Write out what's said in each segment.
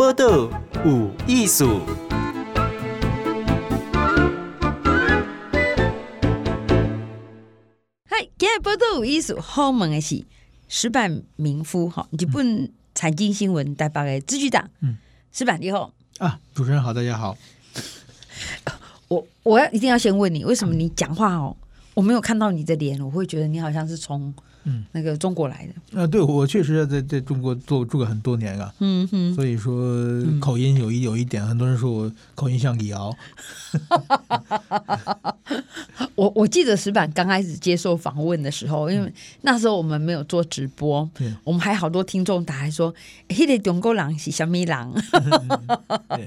报道有艺术。嗨，今日报道有艺术，好问的是石板民夫哈，日本财经新闻台北的支局长。嗯，石板你好啊，主持人好，大家好。我我要一定要先问你，为什么你讲话哦，我没有看到你的脸，我会觉得你好像是从。嗯，那个中国来的。啊，对，我确实在在中国做住了很多年啊，嗯哼，所以说口音有一有一点，很多人说我口音像李敖。我我记得石板刚开始接受访问的时候，因为那时候我们没有做直播，嗯、我们还好多听众打来说，那个中国人是什么人？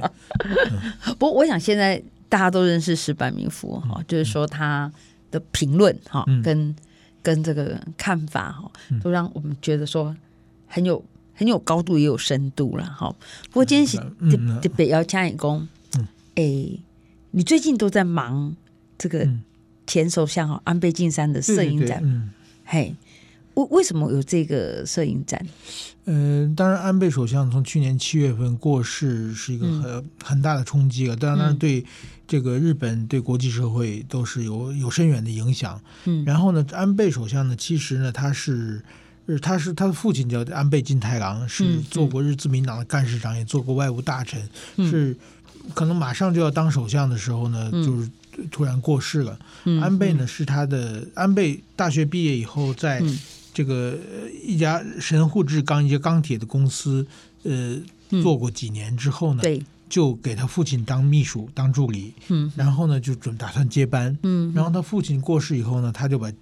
不过我想现在大家都认识石板明夫哈，嗯、就是说他的评论哈跟。跟这个看法哈，都让我们觉得说很有很有高度，也有深度了哈。不过今天是特别要加一工，哎，你最近都在忙这个前首相哈安倍晋三的摄影展，嘿，为为什么有这个摄影展？嗯，当然安倍首相从去年七月份过世是一个很很大的冲击啊，当然对。这个日本对国际社会都是有有深远的影响。嗯，然后呢，安倍首相呢，其实呢，他是，他是他的父亲叫安倍晋太郎，是做过日自民党的干事长，也做过外务大臣，是可能马上就要当首相的时候呢，就是突然过世了。安倍呢，是他的安倍大学毕业以后，在这个一家神户制钢一家钢铁的公司，呃，做过几年之后呢，对。就给他父亲当秘书、当助理，嗯，然后呢，就准打算接班，嗯，然后他父亲过世以后呢，他就把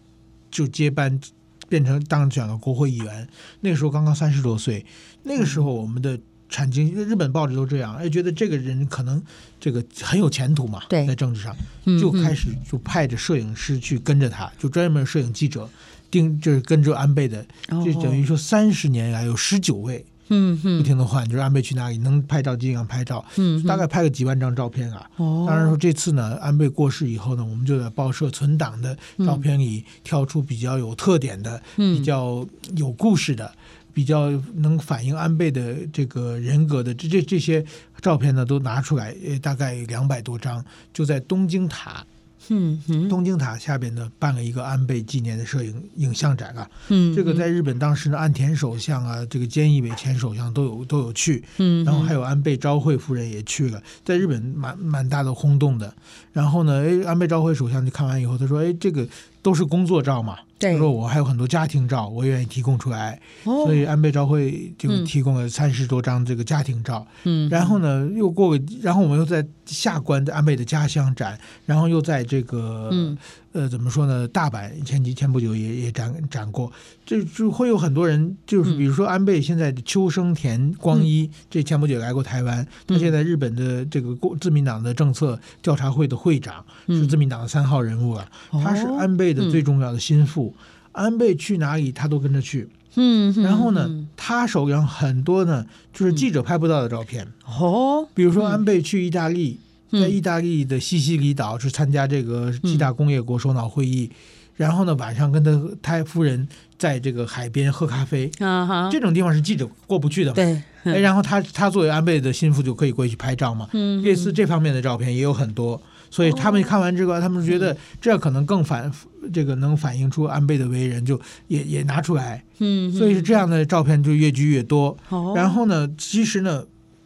就接班，变成当选了国会议员。那个时候刚刚三十多岁，那个时候我们的产经日本报纸都这样，哎，觉得这个人可能这个很有前途嘛，对，在政治上，就开始就派着摄影师去跟着他，就专门摄影记者盯，就是跟着安倍的，就等于说三十年来有十九位。嗯，不停的换，就是安倍去哪里能拍照尽量拍照，嗯，大概拍个几万张照片啊。哦，当然说这次呢，安倍过世以后呢，我们就在报社存档的照片里挑出比较有特点的、嗯、比较有故事的、比较能反映安倍的这个人格的这这这些照片呢，都拿出来，呃大概两百多张，就在东京塔。嗯，东京塔下边呢，办了一个安倍纪念的摄影影像展啊。嗯，这个在日本当时呢，岸田首相啊，这个菅义伟前首相都有都有去。嗯，然后还有安倍昭惠夫人也去了，在日本蛮蛮大的轰动的。然后呢，哎，安倍昭惠首相就看完以后，他说：“哎，这个都是工作照嘛。”就说：“我还有很多家庭照，我愿意提供出来。哦、所以安倍昭惠就提供了三十多张这个家庭照。嗯，然后呢，又过，然后我们又在下关的安倍的家乡展，然后又在这个。嗯呃，怎么说呢？大阪前几前不久也也展展过，就就会有很多人，就是比如说安倍现在的秋生田光一，嗯、这前不久来过台湾，他现在日本的这个自民党的政策调查会的会长，嗯、是自民党的三号人物啊，嗯、他是安倍的最重要的心腹，安倍去哪里他都跟着去，嗯，然后呢，嗯、他手上很多呢就是记者拍不到的照片，哦，比如说安倍去意大利。在意大利的西西里岛去参加这个七大工业国首脑会议，嗯、然后呢，晚上跟他他夫人在这个海边喝咖啡，啊、哈这种地方是记者过不去的嘛。对，哎，然后他他作为安倍的心腹就可以过去拍照嘛。嗯，类似这方面的照片也有很多，所以他们看完这个，哦、他们觉得这可能更反这个能反映出安倍的为人，就也也拿出来。嗯，所以是这样的照片就越聚越多。哦、然后呢，其实呢。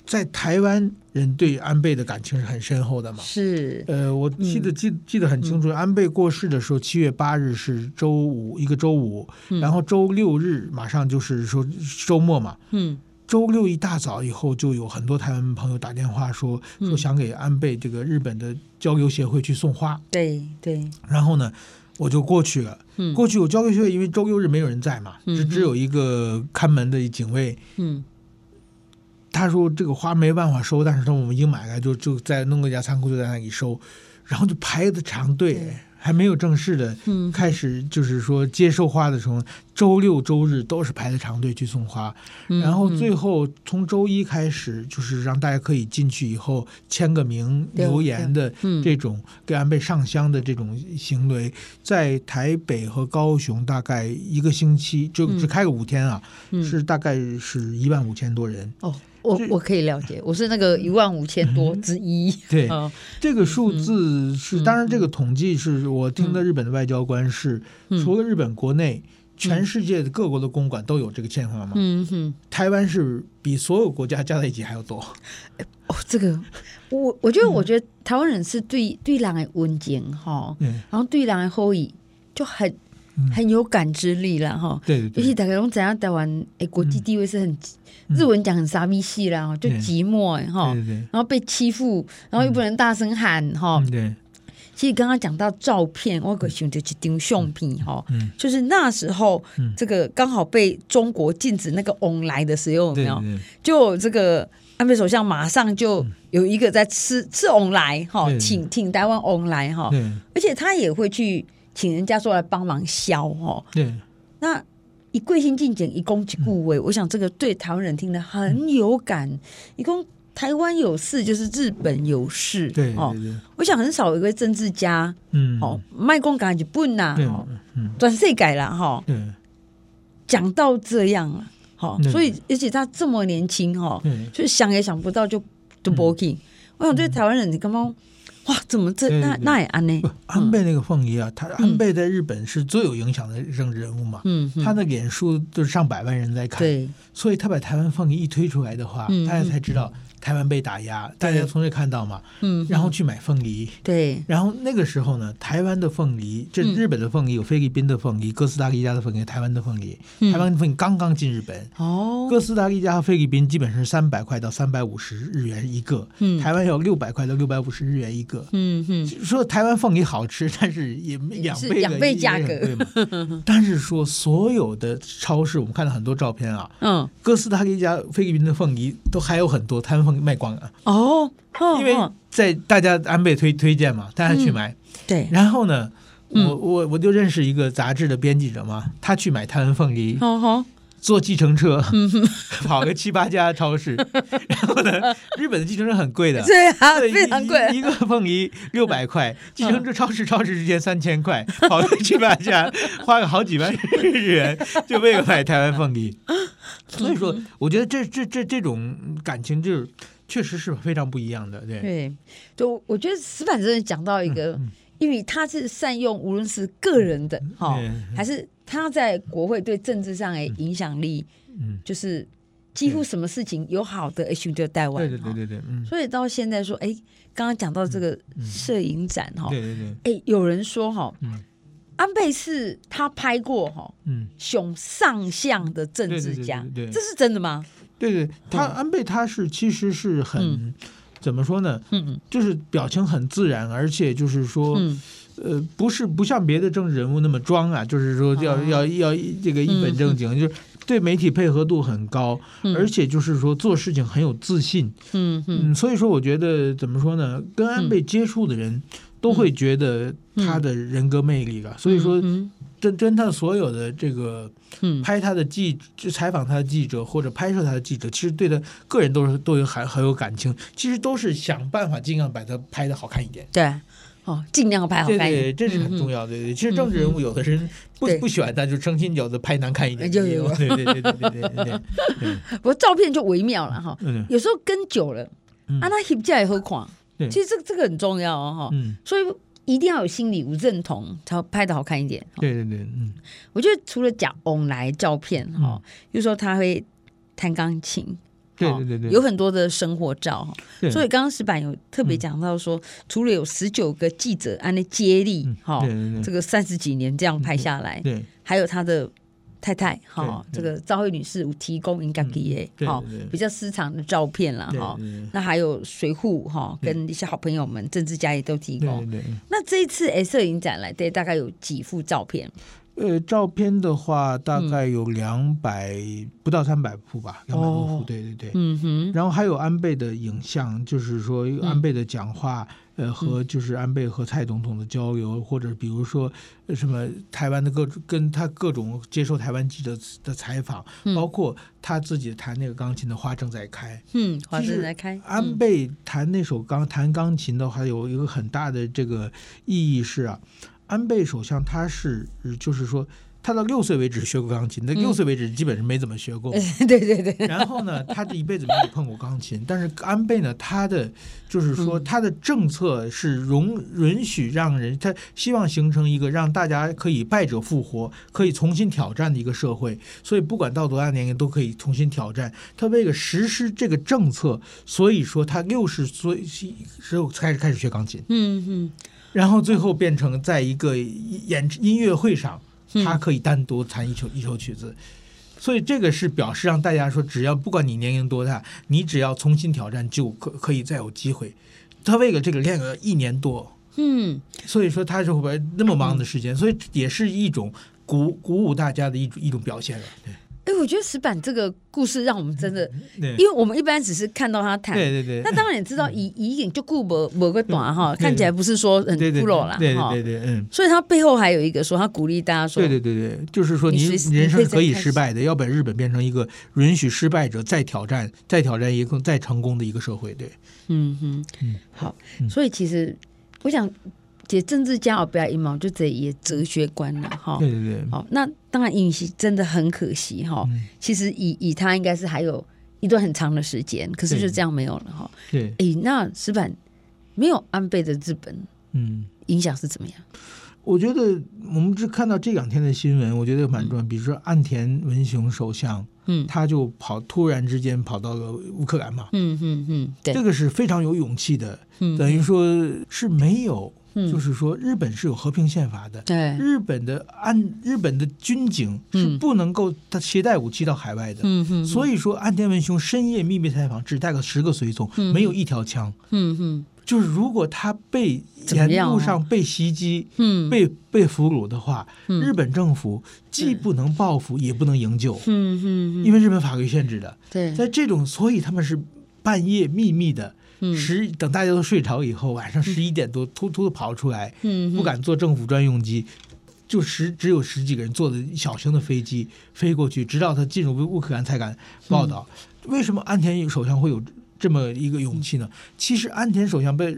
在台湾人对安倍的感情是很深厚的嘛？是，呃，我记得记记得很清楚，安倍过世的时候，七月八日是周五，一个周五，然后周六日马上就是说周末嘛，嗯，周六一大早以后就有很多台湾朋友打电话说说想给安倍这个日本的交流协会去送花，对对，然后呢，我就过去了，过去有交流协会，因为周六日没有人在嘛，只只有一个看门的警卫，嗯。他说：“这个花没办法收，但是他我们已经买了，就就在弄个一家仓库，就在那里收，然后就排的长队，还没有正式的开始，就是说接收花的时候，周六周日都是排着长队去送花，嗯然后最后从周一开始，就是让大家可以进去以后签个名、留言的嗯。这种给安倍上香的这种行为，在台北和高雄大概一个星期就只开个五天啊，嗯。是大概是一万五千多人。哦，我我可以了解，我是那个一万五千多之一。对，哦。这个数字是，嗯当然这个统计是我听的日本的外交官是，嗯。除了日本国内，全世界的各国的公馆都有这个签花嘛。嗯哼，台湾是比所有国家加在一起还要多。哦，这个我我觉得，我觉得台湾人是对对人的温情哈，然后对人的好意就很嗯。很有感知力了哈。对对对，尤其大家都怎样，台湾诶国际地位是很日文讲很傻逼戏啦，就寂寞诶哈。对，对对，然后被欺负，然后又不能大声喊哈。嗯对，其实刚刚讲到照片，我可想到一张相片哈，嗯。就是那时候嗯。这个刚好被中国禁止那个翁来的时候，有没有？就有这个安倍首相马上就有一个在吃吃翁来哈，对。请请台湾翁来哈，而且他也会去请人家说来帮忙削哈。对。那以贵姓进简，以攻击故位，我想这个对台湾人听得很有感。一共台湾有事就是日本有事，对哦。我想很少有一位政治家嗯，哦，卖公港日本呐，对哦，嗯。转世改了哈，对。讲到这样了，好，对。所以而且他这么年轻哈，对。就想也想不到就就 b o k i n g、嗯我想对台湾人，你刚刚哇，怎么这那那也安呢？安倍那个凤仪啊，他安倍在日本是最有影响的政治人物嘛，嗯，嗯。他的脸书都是上百万人在看，对，所以他把台湾凤仪一推出来的话，嗯大家才知道台湾被打压，大家从这看到嘛，嗯，然后去买凤梨。对，然后那个时候呢，台湾的凤梨，这嗯。日本的凤梨有菲律宾的凤梨、哥斯达黎加的凤梨、台湾的凤梨。嗯。台湾的凤梨刚刚进日本，哦，哥斯达黎加和菲律宾基本上是三百块到三百五十日元一个，嗯。台湾有六百块到六百五十日元一个。嗯嗯，说台湾凤梨好吃，但是也两倍是两倍价格。对嘛？但是说所有的超市，我们看到很多照片啊，嗯，哥斯达黎加、菲律宾的凤梨都还有很多，台湾凤梨卖光了，哦，哦因为哦。在大家安倍推推荐嘛，大家去买。对，然后呢，嗯。我我我就认识一个杂志的编辑者嘛，他去买台湾凤梨，好好，坐计程车，跑个七八家超市，然后呢，日本的计程车很贵的。对啊，对非常贵，一个凤梨六百块，计程车超市超市之间三千块，跑个七八家，花个好几万日元，就为了买台湾凤梨。所以说，我觉得这这这这种感情，就确实是非常不一样的。对，对，就我觉得石板真的讲到一个，嗯因为他是善用无论是个人的哈、对还是他在国会对政治上的影响力，嗯，就是几乎什么事情有好的，选就带完。对对对对对，嗯，所以到现在说，哎，刚刚讲到这个摄影展哈，对对对，哎，有人说哈嗯，安倍是他拍过哈嗯。熊上相的政治家对。这是真的吗？对对，他安倍他是其实是很、嗯。怎么说呢？嗯。就是表情很自然，而且就是说，嗯呃，不是不像别的政治人物那么装啊，就是说要、哦要要这个一本正经，就是对媒体配合度很高，嗯而且就是说做事情很有自信。嗯嗯嗯，所以说我觉得怎么说呢？跟安倍接触的人都会觉得他的人格魅力啊。所以说，嗯跟跟他所有的这个。嗯拍他的记就采访他的记者或者拍摄他的记者，其实对他个人都是都有很很有感情，其实都是想办法尽量把他拍的好看一点。对，哦尽量拍好看一点这是很重要的其实政治人物有的人不不喜欢他就是成心脚的拍难看一点就有。对对对对对对不过照片就微妙了哈有时候跟久了啊那 heap 起何况其实这这个很重要哦嗯所以一定要有心理我认同才拍的好看一点对对对嗯我觉得除了讲往来照片哈就是说他会弹钢琴哦对对对对，有很多的生活照哈，所以刚刚石板有特别讲到说，除了有十九个记者按那接力嗯哈这个三十几年这样拍下来，对。还有他的太太哈，这对个赵慧女士有提供应该给耶哈对对对。比较私藏的照片啦哈。那还有随扈哈，跟一些好朋友们、政治家也都提供。那这一次诶，摄影展来对大概有几幅照片？呃，照片的话大概有两百、嗯、不到三百幅吧，两百多幅，对对对，嗯哼。然后还有安倍的影像，就是说安倍的讲话，嗯、呃，和就是安倍和蔡总统的交流，嗯、或者比如说什么台湾的各种跟他各种接受台湾记者的采访，嗯、包括他自己弹那个钢琴的花正在开，嗯，花正在开。安倍弹那首钢弹钢琴的话，有一个很大的这个意义是啊。安倍首相他是，就是说，他到六岁为止学过钢琴，那六岁为止基本上没怎么学过。嗯、对对对。然后呢，他这一辈子没有碰过钢琴。但是安倍呢，他的就是说，他的政策是容允许让人，他希望形成一个让大家可以败者复活，可以重新挑战的一个社会。所以不管到多大年龄都可以重新挑战。他为了实施这个政策，所以说他六十岁时候开始开始学钢琴。嗯嗯。然后最后变成在一个演音乐会上，他可以单独弹一首一首曲子，所以这个是表示让大家说，只要不管你年龄多大，你只要重新挑战，就可可以再有机会。他为了这个练了一年多，嗯，所以说他是会那么忙的时间，所以也是一种鼓鼓舞大家的一种一种表现了，对。哎，我觉得石板这个故事让我们真的，因为我们一般只是看到他弹，对对对。那当然也知道以以影就顾某某个短哈，看起来不是说很骷髅啦，对对对，嗯。所以他背后还有一个说，他鼓励大家说，对对对对，就是说你人生可以失败的，要把日本变成一个允许失败者再挑战、再挑战一个再成功的一个社会，对。嗯哼，嗯，好，所以其实我想。解政治家我不要阴谋，就这也哲学观了哈。对对对。好，那当然尹锡真的很可惜哈。嗯、其实以以他应该是还有一段很长的时间，可是就这样没有了哈。对。哎，那石板没有安倍的日本，嗯，影响是怎么样？我觉得我们只看到这两天的新闻，我觉得蛮重要。嗯、比如说岸田文雄首相，嗯，他就跑突然之间跑到了乌克兰嘛，嗯嗯嗯，对，这个是非常有勇气的，嗯、等于说是没有。就是说，日本是有和平宪法的。对，日本的安日本的军警是不能够他携带武器到海外的。嗯嗯。所以说，岸田文雄深夜秘密采访，只带个十个随从，没有一条枪。嗯嗯。就是如果他被沿路上被袭击，嗯，被被俘虏的话，日本政府既不能报复，也不能营救。嗯嗯。因为日本法律限制的。对。在这种，所以他们是半夜秘密的。十等大家都睡着以后，晚上十一点多，突突的跑出来，不敢坐政府专用机，就十只有十几个人坐的小型的飞机飞过去，直到他进入乌克兰才敢报道。为什么安田首相会有这么一个勇气呢？其实安田首相被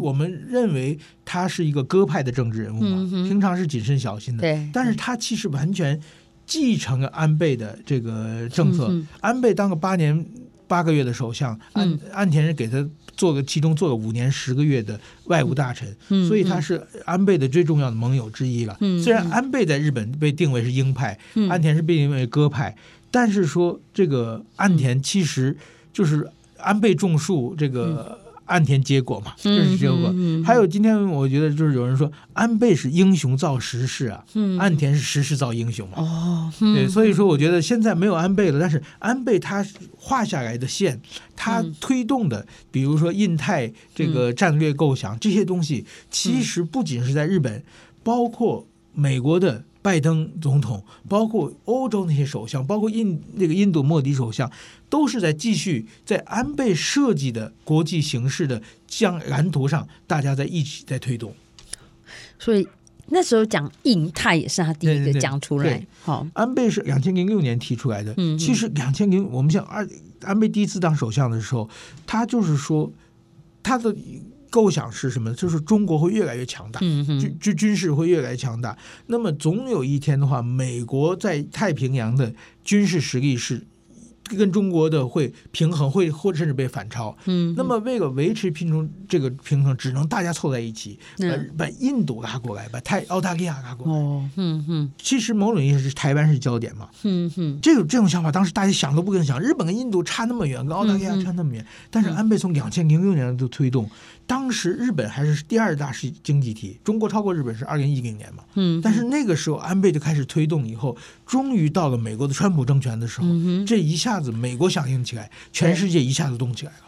我们认为他是一个鸽派的政治人物嘛，平常是谨慎小心的，但是他其实完全继承了安倍的这个政策。安倍当个八年。八个月的首相，岸岸田是给他做个其中做了五年十个月的外务大臣，嗯、所以他是安倍的最重要的盟友之一了。嗯、虽然安倍在日本被定为是鹰派，嗯、岸田是被定为鸽派，但是说这个岸田其实就是安倍种树这个。嗯岸田结果嘛，这是结果。嗯嗯嗯、还有今天我觉得就是有人说，安倍是英雄造时势啊，嗯、岸田是时势造英雄嘛。哦，嗯、对，所以说我觉得现在没有安倍了，但是安倍他画下来的线，他推动的，比如说印太这个战略构想、嗯、这些东西，其实不仅是在日本，包括美国的。拜登总统，包括欧洲那些首相，包括印那个印度莫迪首相，都是在继续在安倍设计的国际形势的将蓝图上，大家在一起在推动。所以那时候讲印太也是他第一个讲出来。好，安倍是两千零六年提出来的。嗯，其实两千零我们像二安倍第一次当首相的时候，他就是说他的。构想是什么？就是中国会越来越强大，军军军事会越来越强大。那么总有一天的话，美国在太平洋的军事实力是。跟中国的会平衡，会或者甚至被反超。嗯，那么为了维持平衡，这个平衡只能大家凑在一起，嗯、把把印度拉过来，把太澳大利亚拉过来。哦，嗯嗯。其实某种意义是台湾是焦点嘛。嗯嗯。这种这种想法，当时大家想都不敢想。日本跟印度差那么远，跟澳大利亚差那么远。嗯、但是安倍从两千零六年就推动，当时日本还是第二大是经济体，中国超过日本是二零一零年嘛。嗯。但是那个时候安倍就开始推动以后，终于到了美国的川普政权的时候，嗯、这一下子美国响应起来，全世界一下子动起来了。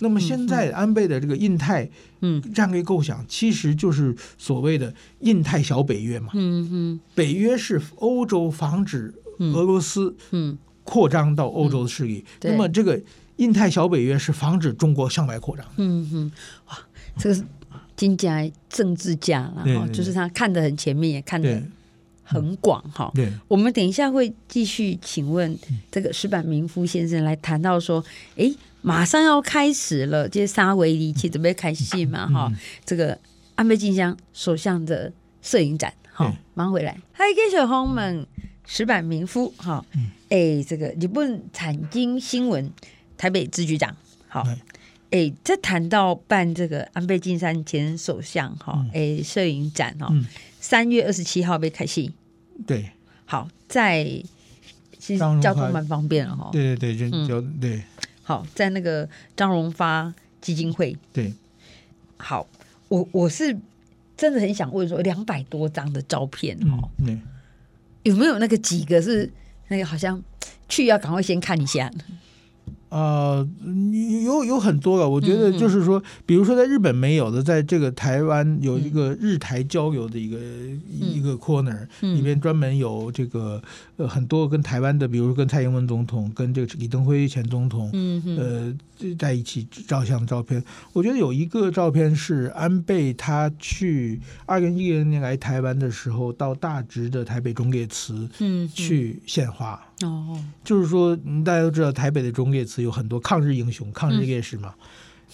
那么现在安倍的这个印太嗯。战略构想，其实就是所谓的印太小北约嘛。嗯嗯，北约是欧洲防止俄罗斯嗯。扩张到欧洲的势力，那么这个印太小北约是防止中国向外扩张。嗯嗯，哇，这个是金家政治家了哈，就是他看得很前面，也看得很广哈。对，我们等一下会继续请问这个石板明夫先生来谈到说，哎。马上要开始了，这沙维里奇准备开戏嘛？哈、嗯，这个安倍晋三首相的摄影展，好、嗯，马上回来。嗨，各位小朋友们，石板明夫，哈，哎，这个日本产经新闻台北支局长，好，哎，在谈到办这个安倍晋三前首相，哈，哎，摄影展，哈，三月二十七号被开戏，对，好，在其实交通蛮方便了，哈，对对对，就对。好，在那个张荣发基金会。对，好，我我是真的很想问说，两百多张的照片哦，嗯、有没有那个几个是那个好像去要赶快先看一下？呃，有有很多了，我觉得就是说，比如说在日本没有的，在这个台湾有一个日台交流的一个一个 corner，里面专门有这个呃很多跟台湾的，比如说跟蔡英文总统、跟这个李登辉前总统，呃在一起照相的照片。我觉得有一个照片是安倍他去二零一零年来台湾的时候，到大直的台北忠烈祠，嗯，去献花。哦，就是说，大家都知道台北的忠烈祠有很多抗日英雄、抗日烈士嘛，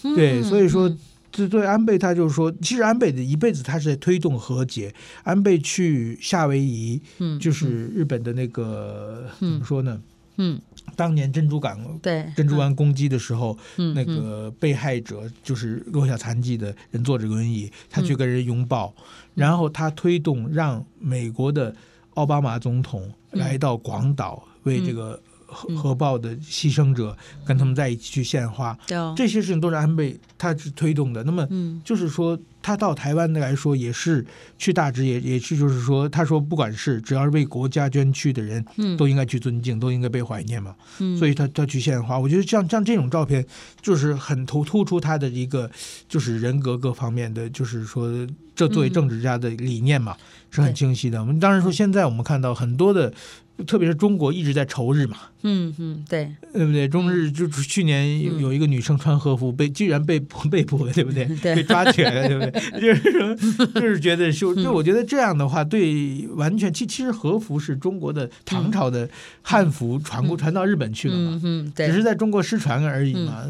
嗯、对，所以说，这对安倍他就是说，其实安倍的一辈子他是在推动和解。安倍去夏威夷，嗯，就是日本的那个、嗯、怎么说呢？嗯，当年珍珠港对珍珠湾攻击的时候，嗯、那个被害者就是落下残疾的人坐着轮椅，他去跟人拥抱，嗯、然后他推动让美国的奥巴马总统来到广岛。嗯为这个核核爆的牺牲者跟他们在一起去献花，这些事情都是安倍他是推动的。那么，就是说他到台湾的来说，也是去大直，也也是就是说，他说不管是只要是为国家捐躯的人，都应该去尊敬，都应该被怀念嘛。所以他他去献花，我觉得像像这种照片，就是很突突出他的一个就是人格各方面的，就是说这作为政治家的理念嘛，是很清晰的。我们当然说，现在我们看到很多的。特别是中国一直在仇日嘛，嗯嗯，对，对不对？中日就去年有有一个女生穿和服被居然被 被捕了，对不对？对，被抓起来了，对不对？就是说，就是觉得就就我觉得这样的话，对，完全其其实和服是中国的唐朝的汉服传过传到日本去了嘛，嗯，对，只是在中国失传而已嘛。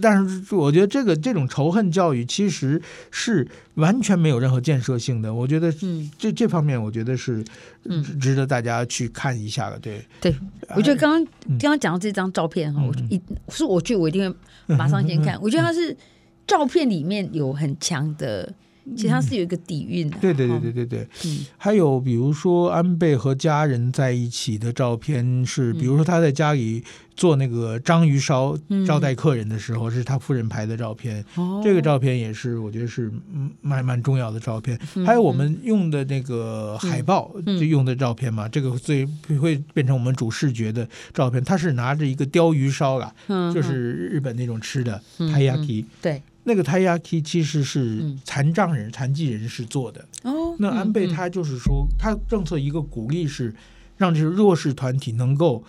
但是我觉得这个这种仇恨教育其实是完全没有任何建设性的。我觉得这这方面，我觉得是值得大家去看一下的。对，对，我觉得刚刚刚刚讲到这张照片哈，我一是我去，我一定会马上先看。我觉得它是照片里面有很强的。其实它是有一个底蕴的，对对对对对对。嗯，还有比如说安倍和家人在一起的照片是，比如说他在家里做那个章鱼烧招待客人的时候，是他夫人拍的照片。哦，这个照片也是我觉得是蛮蛮重要的照片。还有我们用的那个海报就用的照片嘛，这个最会变成我们主视觉的照片。他是拿着一个鲷鱼烧啦，就是日本那种吃的 taiyaki。对。那个 taiyaki 其实是残障人、残疾人士做的。哦，那安倍他就是说，他政策一个鼓励是让这些弱势团体能够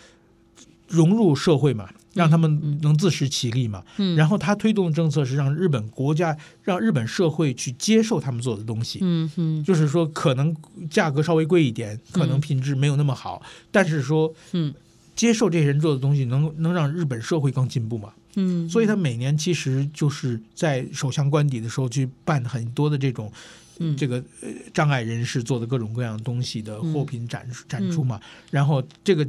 融入社会嘛，让他们能自食其力嘛。嗯，然后他推动政策是让日本国家、让日本社会去接受他们做的东西。嗯嗯，就是说可能价格稍微贵一点，可能品质没有那么好，但是说，嗯，接受这些人做的东西，能能让日本社会更进步嘛。嗯，所以他每年其实就是在首相官邸的时候去办很多的这种，嗯，这个呃障碍人士做的各种各样东西的货品展展出嘛。然后这个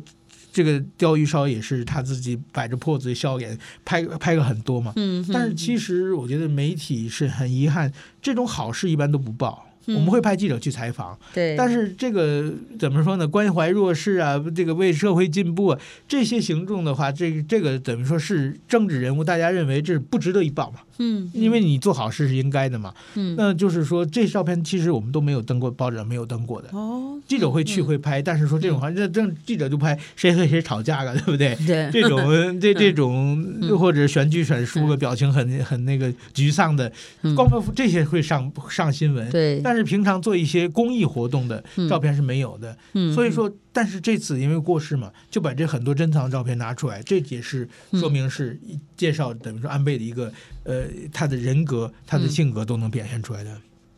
这个钓鱼烧也是他自己摆着 pose 笑脸拍拍个很多嘛。嗯，但是其实我觉得媒体是很遗憾，这种好事一般都不报。我们会派记者去采访，对。但是这个怎么说呢？关怀弱势啊，这个为社会进步啊，这些行动的话，这个这个怎么说是政治人物？大家认为这是不值得一报嘛？嗯，因为你做好事是应该的嘛。嗯，那就是说，这照片其实我们都没有登过，报纸上没有登过的。哦，记者会去会拍，但是说这种话，这这记者就拍谁和谁吵架了，对不对？对，这种 这这种或者选举选输了表情很很那个沮丧的，光这些会上上新闻。对，但是平常做一些公益活动的照片是没有的。嗯，所以说，但是这次因为过世嘛，就把这很多珍藏照片拿出来，这也是说明是介绍等于说安倍的一个呃他的人格、他的性格都能表现出来的。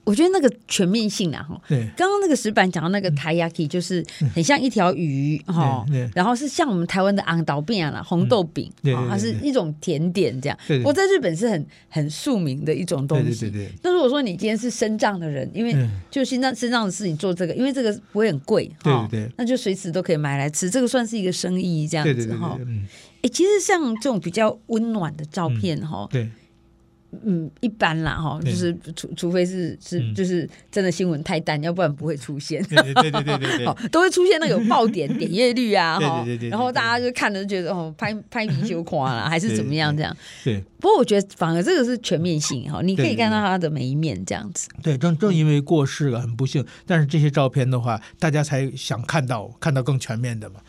我觉得那个全面性啊，哈，对，刚刚那个石板讲的那个台牙 k 就是很像一条鱼哈，然后是像我们台湾的昂岛饼啊，红豆饼，它是一种甜点这样。我在日本是很很庶民的一种东西。对，那如果说你今天是身障的人，因为就心脏身障的事情做这个，因为这个不会很贵哈，对，那就随时都可以买来吃，这个算是一个生意这样子哈。哎，其实像这种比较温暖的照片哈，对。嗯，一般啦哈，就是除除非是是就是真的新闻太淡，要不然不会出现。对对对对对，都会出现那个爆点点阅率啊哈，然后大家就看了就觉得哦，拍拍明修夸了，还是怎么样这样。对。不过我觉得反而这个是全面性哈，你可以看到他的每一面这样子。对，正正因为过世了很不幸，但是这些照片的话，大家才想看到看到更全面的嘛。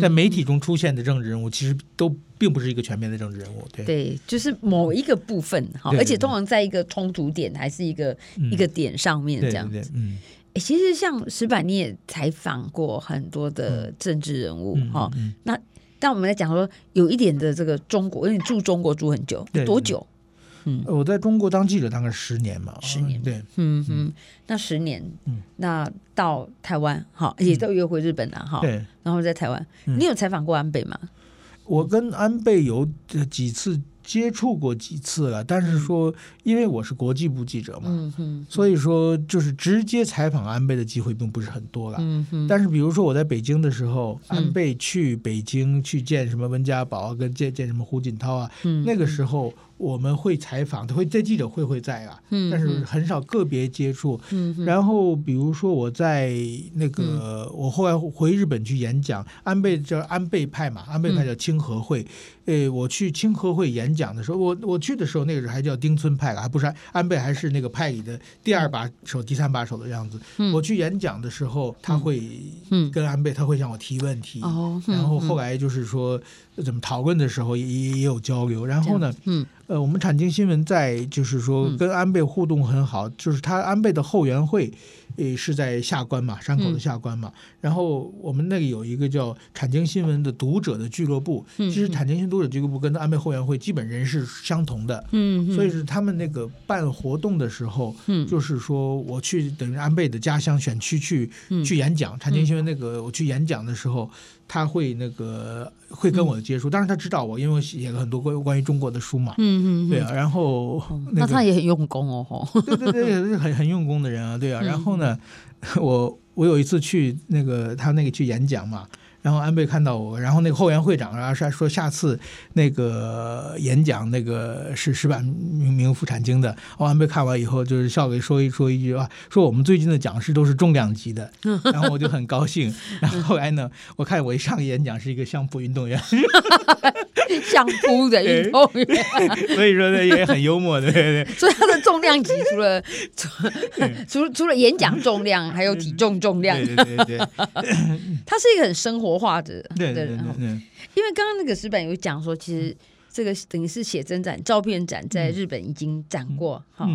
在媒体中出现的政治人物，其实都。并不是一个全面的政治人物，对，对，就是某一个部分哈，而且通常在一个冲突点还是一个一个点上面这样子。嗯，哎，其实像石板你也采访过很多的政治人物哈，那但我们来讲说有一点的这个中国，因为你住中国住很久，多久？嗯，我在中国当记者大概十年嘛，十年，对，嗯嗯，那十年，嗯，那到台湾好，也都又回日本了哈，对，然后在台湾，你有采访过安倍吗？我跟安倍有几次接触过几次了，但是说，因为我是国际部记者嘛，所以说就是直接采访安倍的机会并不是很多了，嗯嗯。但是比如说我在北京的时候，安倍去北京去见什么温家宝跟见见什么胡锦涛啊，那个时候。我们会采访，他会在记者会会在啊，但是很少个别接触。然后比如说我在那个，我后来回日本去演讲，安倍叫安倍派嘛，安倍派叫清和会。诶，我去清和会演讲的时候，我我去的时候那个时候还叫丁村派了，还不是安倍，还是那个派里的第二把手、第三把手的样子。我去演讲的时候，他会跟安倍，他会向我提问题。然后后来就是说怎么讨论的时候也也有交流。然后呢，呃，我们产经新闻在就是说跟安倍互动很好，就是他安倍的后援会。诶，是在下关嘛，山口的下关嘛。嗯、然后我们那里有一个叫产经新闻的读者的俱乐部。嗯、其实产经新闻读者俱乐部跟安倍后援会基本人是相同的。嗯，所以是他们那个办活动的时候，嗯，就是说我去等于安倍的家乡选区去、嗯、去演讲。产经新闻那个我去演讲的时候。他会那个会跟我接触，当然他知道我，因为我写了很多关关于中国的书嘛。嗯嗯，对啊，然后那他也很用功哦，对对对，是很很用功的人啊，对啊。然后呢，我我有一次去那个他那个去演讲嘛。然后安倍看到我，然后那个后援会长啊说说下次那个演讲那个是石板明夫产经的。哦，安倍看完以后就是笑给说一说一句啊，说我们最近的讲师都是重量级的。然后我就很高兴。然后后来呢，我看我一上演讲是一个相扑运动员，相扑的运动员，所以说呢也很幽默的。对对对。所以他的重量级除了除除除了演讲重量，还有体重重量。对对对。他是一个很生活。活化的对对对，因为刚刚那个石板有讲说，其实这个等于是写真展、照片展在日本已经展过哈。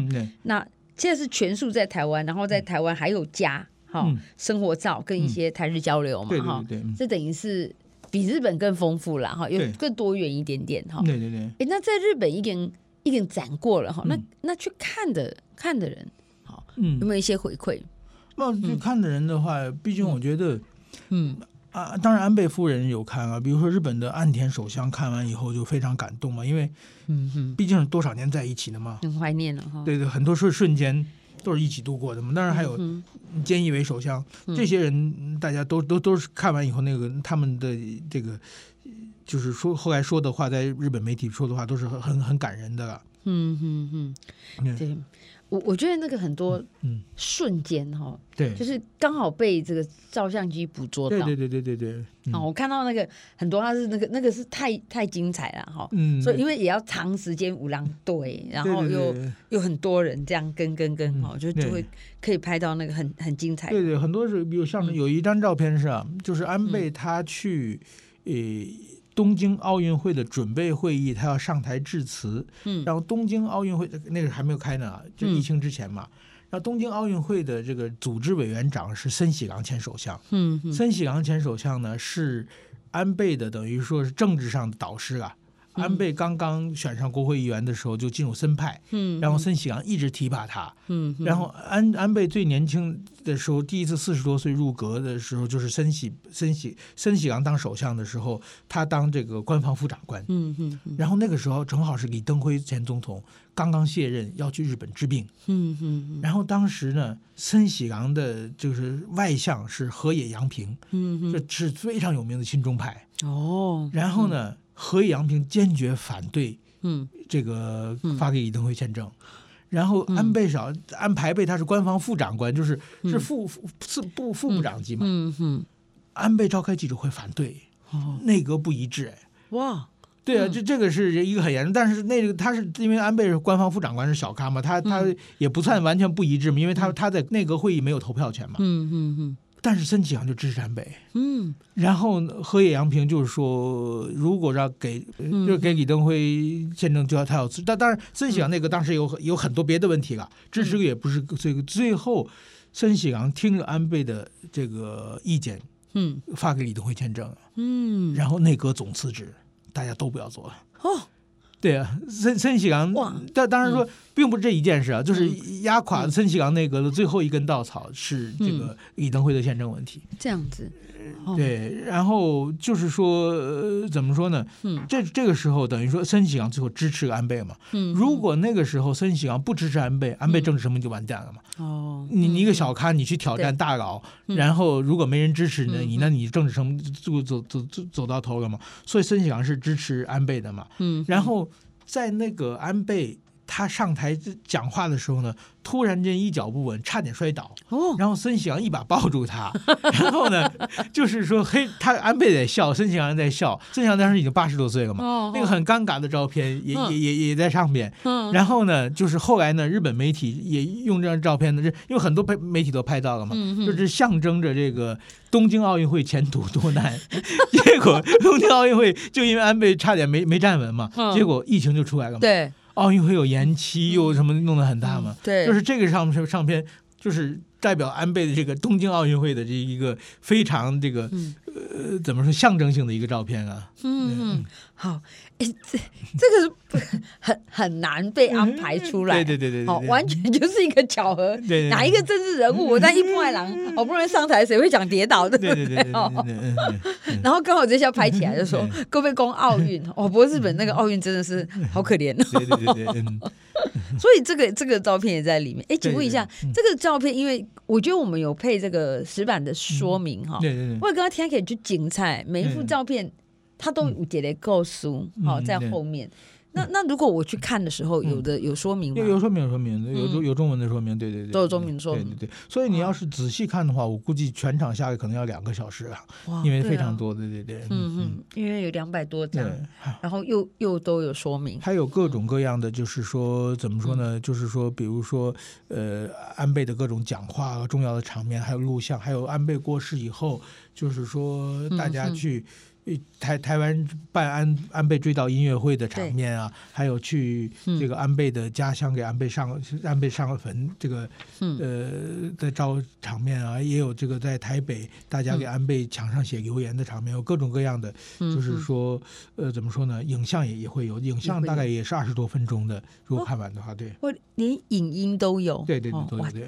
那现在是全数在台湾，然后在台湾还有家哈生活照跟一些台日交流嘛哈。这等于是比日本更丰富了哈，有更多元一点点哈。对对对。哎，那在日本已经已经展过了哈，那那去看的看的人，好，有没有一些回馈？那去看的人的话，毕竟我觉得，嗯。啊，当然安倍夫人有看啊，比如说日本的岸田首相看完以后就非常感动嘛，因为，嗯哼，毕竟是多少年在一起的嘛，很怀念了哈。对对，很多瞬瞬间都是一起度过的嘛。当然还有菅义伟首相，嗯、这些人大家都都都是看完以后那个他们的这个，就是说后来说的话，在日本媒体说的话都是很很很感人的了。嗯嗯嗯，对。我我觉得那个很多瞬间哈，对，就是刚好被这个照相机捕捉到，对对对对对对。啊，我看到那个很多，他是那个那个是太太精彩了哈，嗯，所以因为也要长时间五郎队，然后又有很多人这样跟跟跟哈，就就会可以拍到那个很很精彩。对对，很多是比如像有一张照片是啊，就是安倍他去诶。东京奥运会的准备会议，他要上台致辞。嗯，然后东京奥运会那个还没有开呢，就疫情之前嘛。嗯、然后东京奥运会的这个组织委员长是森喜朗前首相。嗯，嗯森喜朗前首相呢是安倍的，等于说是政治上的导师啊。安倍刚刚选上国会议员的时候就进入森派，嗯，然后森喜朗一直提拔他，嗯，然后安安倍最年轻的时候，第一次四十多岁入阁的时候，就是森喜森喜森喜朗当首相的时候，他当这个官方副长官，嗯嗯，然后那个时候正好是李登辉前总统刚刚卸任要去日本治病，嗯嗯，然后当时呢，森喜朗的就是外相是河野洋平，嗯，这是非常有名的亲中派，哦，然后呢。河野洋平坚决反对，嗯，这个发给李登辉签证，嗯、然后安倍少、嗯、安排倍他是官方副长官，就是、嗯、是副副部副部长级嘛，嗯嗯，嗯安倍召开记者会反对，哦，内阁不一致，哎，哇，对啊，这、嗯、这个是一个很严重，但是那个他是因为安倍是官方副长官是小咖嘛，他他也不算完全不一致嘛，因为他他在内阁会议没有投票权嘛，嗯嗯嗯。但是森喜朗就支持安倍，嗯，然后河野洋平就是说，如果让给，就给李登辉签证，就要他要辞。但当然，森喜朗那个当时有有很多别的问题了，支持也不是最最后，森喜朗听了安倍的这个意见，嗯，发给李登辉签证，嗯，然后内阁总辞职，大家都不要做了，哦。对啊，森森喜朗，但当然说，并不是这一件事啊，就是压垮森喜朗内阁的最后一根稻草是这个李登辉的宪政问题。这样子。对，然后就是说，呃，怎么说呢？嗯，这这个时候等于说，森喜朗最后支持安倍嘛。嗯，如果那个时候森喜朗不支持安倍，安倍政治生命就完蛋了嘛。哦，你你一个小咖，你去挑战大佬，然后如果没人支持你，你那你政治生命就走走走走到头了嘛。所以森喜朗是支持安倍的嘛。嗯，然后在那个安倍。他上台讲话的时候呢，突然间一脚不稳，差点摔倒。哦，然后孙喜朗一把抱住他，然后呢，就是说，嘿，他安倍在笑，孙喜朗在笑。孙喜朗当时已经八十多岁了嘛，哦、那个很尴尬的照片也、嗯、也也也在上面。嗯，然后呢，就是后来呢，日本媒体也用这张照片呢，这因为很多媒体都拍到了嘛，嗯、就是象征着这个东京奥运会前途多难。结果东京奥运会就因为安倍差点没没站稳嘛，嗯、结果疫情就出来了嘛。对。奥运会有延期，又什么弄得很大嘛？对，就是这个上面上片，就是代表安倍的这个东京奥运会的这一个非常这个呃怎么说象征性的一个照片啊。嗯嗯，好，哎，这这个是很很难被安排出来，对对对对，好，完全就是一个巧合。对，哪一个政治人物，我在一破爱郎好不容易上台，谁会讲跌倒的？对对对对，然后刚好这下拍起来就说各位攻奥运，哦，不过日本那个奥运真的是好可怜。对对对对，所以这个这个照片也在里面。哎，请问一下，这个照片，因为我觉得我们有配这个石板的说明哈。对对对，我刚刚听可以去精彩，每一幅照片。他都有点点告诉，好在后面。那那如果我去看的时候，有的有说明吗？有说明，有说明，有有有中文的说明，对对对，都有中文说明。对对对，所以你要是仔细看的话，我估计全场下来可能要两个小时啊，因为非常多，对对对。嗯嗯，因为有两百多张，然后又又都有说明，还有各种各样的，就是说怎么说呢？就是说，比如说呃，安倍的各种讲话和重要的场面，还有录像，还有安倍过世以后，就是说大家去。台台湾办安安倍追悼音乐会的场面啊，还有去这个安倍的家乡给安倍上、嗯、安倍上了坟这个、嗯、呃的招场面啊，也有这个在台北大家给安倍墙上写留言的场面，有各种各样的，嗯、就是说呃怎么说呢？影像也也会有，影像大概也是二十多分钟的，如果看完的话，对，我连影音都有，对对对对。对，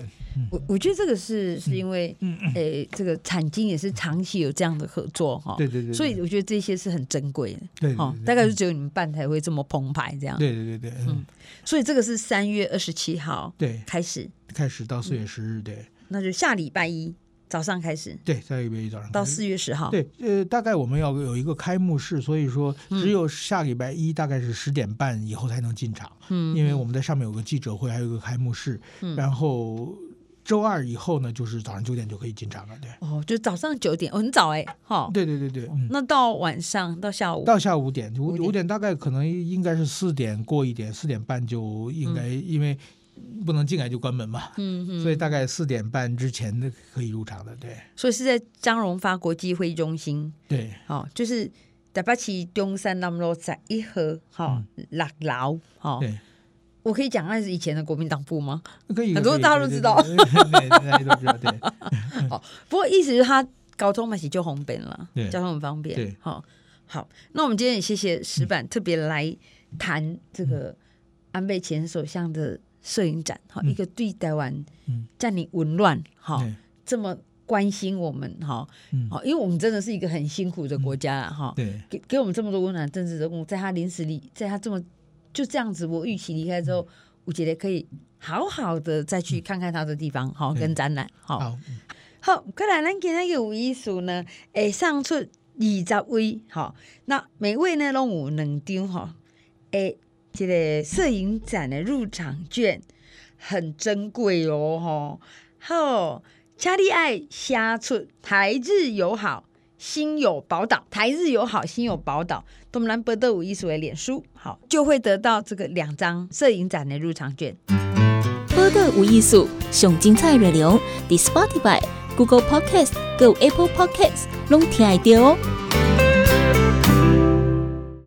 我我觉得这个是是因为嗯诶这个产经也是长期有这样的合作哈，对对对，所以。我觉得这些是很珍贵的，对，大概是只有你们办才会这么澎湃，这样，对对对对，嗯，所以这个是三月二十七号对。开始，开始到四月十日，对，那就下礼拜一早上开始，对，在礼拜一早上到四月十号，对，呃，大概我们要有一个开幕式，所以说只有下礼拜一大概是十点半以后才能进场，嗯，因为我们在上面有个记者会，还有一个开幕式，嗯，然后周二以后呢，就是早上九点就可以进场了，对，哦，就早上九点，哦，很早哎，哈，对对对对，嗯，那到晚上到下午，到下午五点，五五点大概可能应该是四点过一点，四点半就应该，嗯，因为。不能进来就关门嘛，嗯嗯，所以大概四点半之前的可以入场的，对。所以是在张荣发国际会议中心，对，好，就是台北市中山南路在一号，好，六楼，好。对，我可以讲那是以前的国民党部吗？可以，很多大家都知道，大家都知道，对。好，不过意思是他交通嘛是就方便了，交通很方便，对，好，好。那我们今天也谢谢石板特别来谈这个安倍前首相的。摄影展，哈，一个对台湾占领紊乱，哈、嗯，这么关心我们，哈，好、嗯，因为我们真的是一个很辛苦的国家，哈、嗯，对，给给我们这么多温暖政治人物，在他临时离，在他这么就这样子，我预期离开之后，我觉得可以好好的再去看看他的地方，好、嗯，跟展览，好，好，好，再来，咱今天有意思呢，诶，上出二十位，好，那每位呢拢有两张，哈，诶。这个摄影展的入场券很珍贵哦，吼！好，请你爱写出台日友好心有宝岛，台日友好心有宝岛，东南波德有艺术的脸书，好，就会得到这个两张摄影展的入场券。波德有艺术上精彩内容，在 Spotify、Google Podcast、Go Apple Podcast 拢听得到哦。